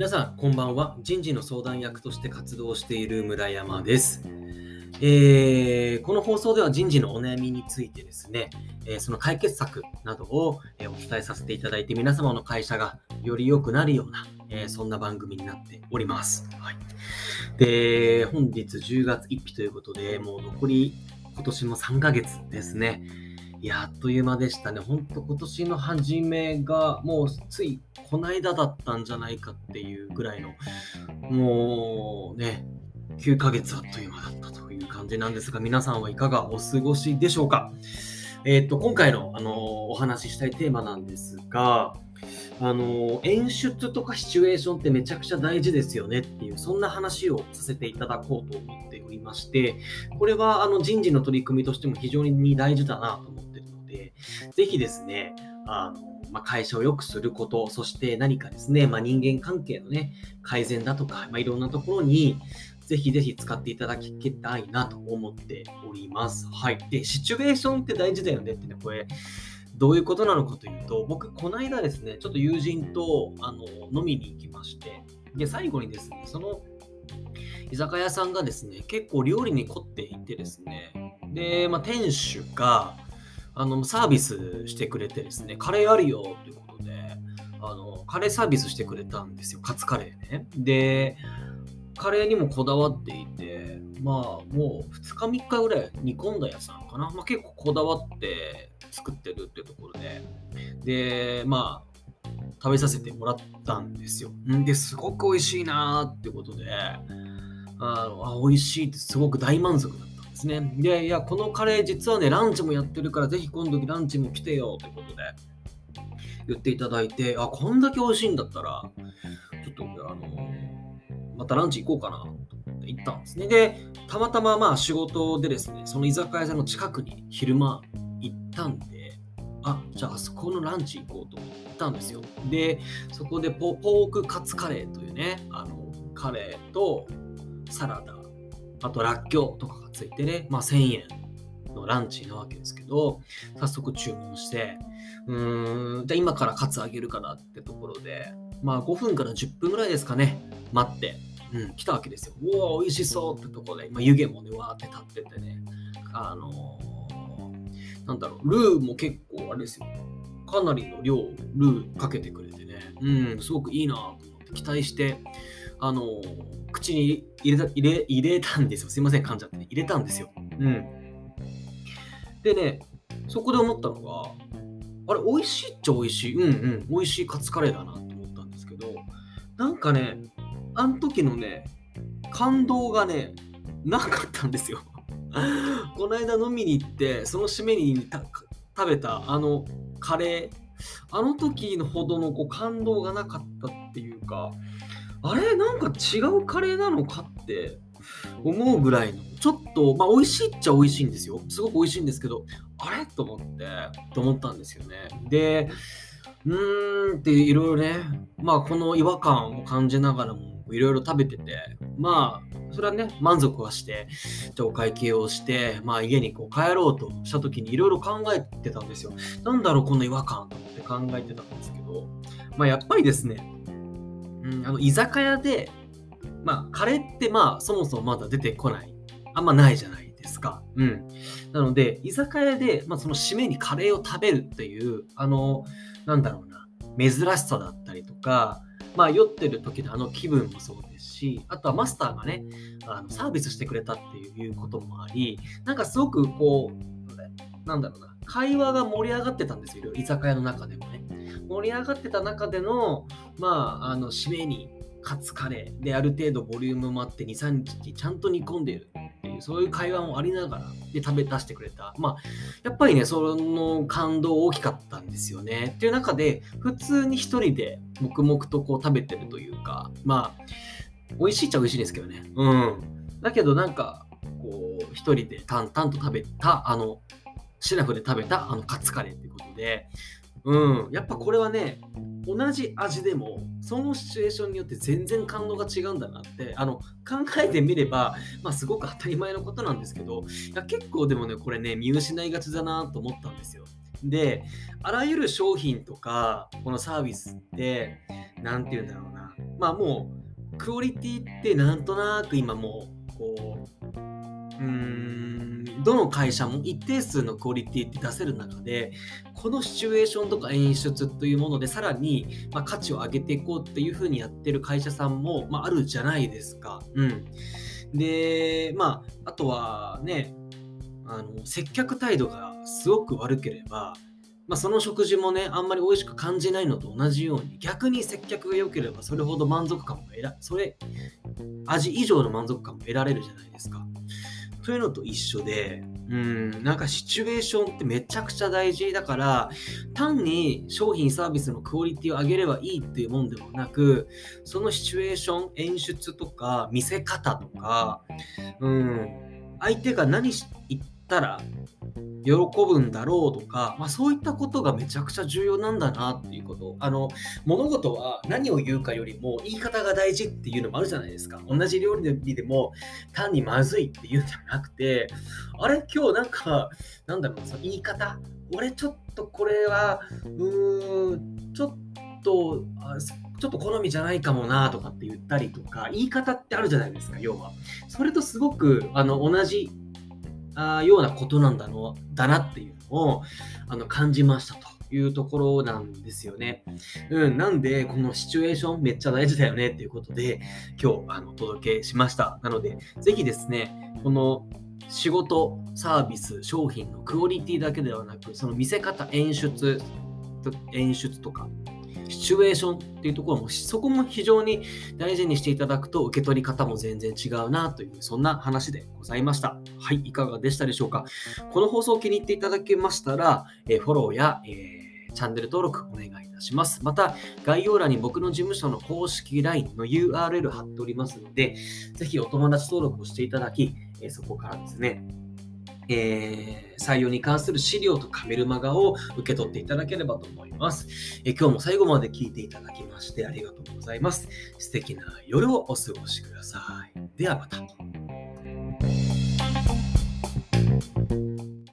皆さん、こんばんは。人事の相談役として活動している村山です。えー、この放送では人事のお悩みについてですね、えー、その解決策などを、え、お伝えさせていただいて、皆様の会社がより良くなるような、えそんな番組になっております。はい、で、本日10月1日ということで、もう残り今年も3ヶ月ですね。いや、あっという間でしたね。ほんと今年の初めがもうついこないだだったんじゃないかっていうぐらいの、もうね、9ヶ月あっという間だったという感じなんですが、皆さんはいかがお過ごしでしょうか？えっ、と、今回の、あのお話ししたいテーマなんですが、あの演出とかシチュエーションってめちゃくちゃ大事ですよねっていうそんな話をさせていただこうと思っておりましてこれはあの人事の取り組みとしても非常に大事だなとぜひですねあのまあ、会社を良くすること、そして何かですね、まあ、人間関係のね、改善だとか、まあ、いろんなところに、ぜひぜひ使っていただきたいなと思っております。はい。で、シチュエーションって大事だよねってね、これ、どういうことなのかというと、僕、この間ですね、ちょっと友人とあの飲みに行きまして、で、最後にですね、その居酒屋さんがですね、結構料理に凝っていてですね、で、まあ、店主が、あの、サービスしてくれてですね、カレーあるよということで、あの、カレーサービスしてくれたんですよ、カツカレーね。で、カレーにもこだわっていて、まあ、もう2日3日ぐらい煮込んだやつなのかな。まあ、結構こだわって作ってるっていうところで、で、まあ、食べさせてもらったんですよ。ですごく美味しいなーってことで、あのあ美味しいってすごく大満足だったですね。で、いや、このカレー実はね、ランチもやってるから、ぜひ今度ランチも来てよってことで言っていただいて、あ、こんだけ美味しいんだったら、ちょっと、あのまたランチ行こうかなと思って行ったんですね。で、たまたままあ仕事でですね、その居酒屋さんの近くに昼間行ったんで、あ、じゃああそこのランチ行こうと思ったんですよ。で、そこでポークカツカレーというね、あの、カレーとサラダ、あとらっきょうとかがついてね、まあ1000円のランチなわけですけど、早速注文して、うーん、じゃあ今からカツあげるかなってところで、まあ5分から10分ぐらいですかね、待って、うん、来たわけですよ。うわ、美味しそうってところで、まあ、湯気もね、わーって立っててね、あのなんだろう、ルーも結構あれですよ。かなりの量、ルーかけてくれてね、うん、すごくいいなと思って。期待して、あのー、口に入れた入れ入れたんですよ。すいません、噛んじゃってね。入れたんですよ。うん。でね、そこで思ったのが、あれ、美味しいっちゃ美味しい。うんうん、美味しいカツカレーだなと思ったんですけど、なんかね、あの時のね、感動がね、なかったんですよ。この間飲みに行ってその締めに食べたあのカレーあの時のほどのこう感動がなかったっていうかあれなんか違うカレーなのかって思うぐらいの。ちょっとまあ美味しいっちゃ美味しいんですよ。すごく美味しいんですけどあれ？と思ってと思ったんですよね。でうーんっていろいろねまあこの違和感を感じながらもいろいろ食べてて、まあ、それはね、満足はして、じゃお会計をして、まあ家にこう帰ろうとした時にいろいろ考えてたんですよ。なんだろう、この違和感と思って考えてたんですけど、まあやっぱりですね、うん、あの居酒屋で、まあカレーってまあそもそもまだ出てこない。あんまないじゃないですか。うん。なので、居酒屋で、まあ、その締めにカレーを食べるっていう、あの、なんだろうな、珍しさだったりとか、まあ、酔ってる時のあの気分もそうですし、あとはマスターがね、あのサービスしてくれたっていうこともあり、なんかすごくこう、なんだろうな、会話が盛り上がってたんですよ、居酒屋の中でもね。盛り上がってた中での、まあ、あの、締めにカツカレーである程度ボリュームもあって2、3日ちゃんと煮込んでるっていう、そういう会話もありながらで食べ出してくれた。まあ、やっぱりね、その感動大きかったんですよね。っていう中で、普通に一人で黙々とこう食べてるというか、まあ、美味しいっちゃ美味しいですけどね。うん。だけどなんか、こう、一人で淡々と食べた、あの、シラフで食べたあのカツカレーっていうことで、うん、やっぱこれはね、同じ味でもそのシチュエーションによって全然感動が違うんだなってあの考えてみれば、まあ、すごく当たり前のことなんですけどいや結構でもねこれね見失いがちだなと思ったんですよ。であらゆる商品とかこのサービスって何て言うんだろうなまあもう、クオリティってなんとなく今もう、こう、うーん、どの会社も一定数のクオリティって出せる中で、このシチュエーションとか演出というもので、さらに、ま、価値を上げていこうっていうふうにやってる会社さんも、まあ、あるじゃないですか。うん。で、まあ、あとはね、あの接客態度がすごく悪ければ、まあ、その食事もね、あんまり美味しく感じないのと同じように、逆に接客が良ければそれほど満足感も得ら、それ、味以上の満足感も得られるじゃないですか。というのと一緒で、うん、なんかシチュエーションってめちゃくちゃ大事だから、単に商品サービスのクオリティを上げればいいっていうもんでもなく、そのシチュエーション、演出とか、見せ方とか、うん、相手が何言ったら喜ぶんだろうとか、まあ、そういったことがめちゃくちゃ重要なんだなっていうこと。あの物事は何を言うかよりも言い方が大事っていうのもあるじゃないですか。同じ料理でも単にまずいっていうんじゃなくてあれ？今日なんかなんだろうその言い方？俺ちょっとこれはうーんちょっとあちょっと好みじゃないかもなとかって言ったりとか言い方ってあるじゃないですか要は。それとすごくあの同じあようなことなんだのだなっていうのをあの感じましたというところなんですよね。うん、なんで、このシチュエーションめっちゃ大事だよねっていうことで、今日あのお届けしました。なので、ぜひですね、この仕事、サービス、商品のクオリティだけではなく、その見せ方、演出、演出とか、シチュエーションっていうところも、そこも非常に大事にしていただくと、受け取り方も全然違うなという、そんな話でございました。はい、いかがでしたでしょうか？この放送を気に入っていただけましたら、えフォローや、えー、チャンネル登録お願いいたします。また、概要欄に僕の事務所の公式 LINE の URL 貼っておりますので、ぜひお友達登録をしていただき、そこからですね、えー、採用に関する資料とカメルマガを受け取っていただければと思います、えー、今日も最後まで聞いていただきましてありがとうございます。素敵な夜をお過ごしください。ではまた。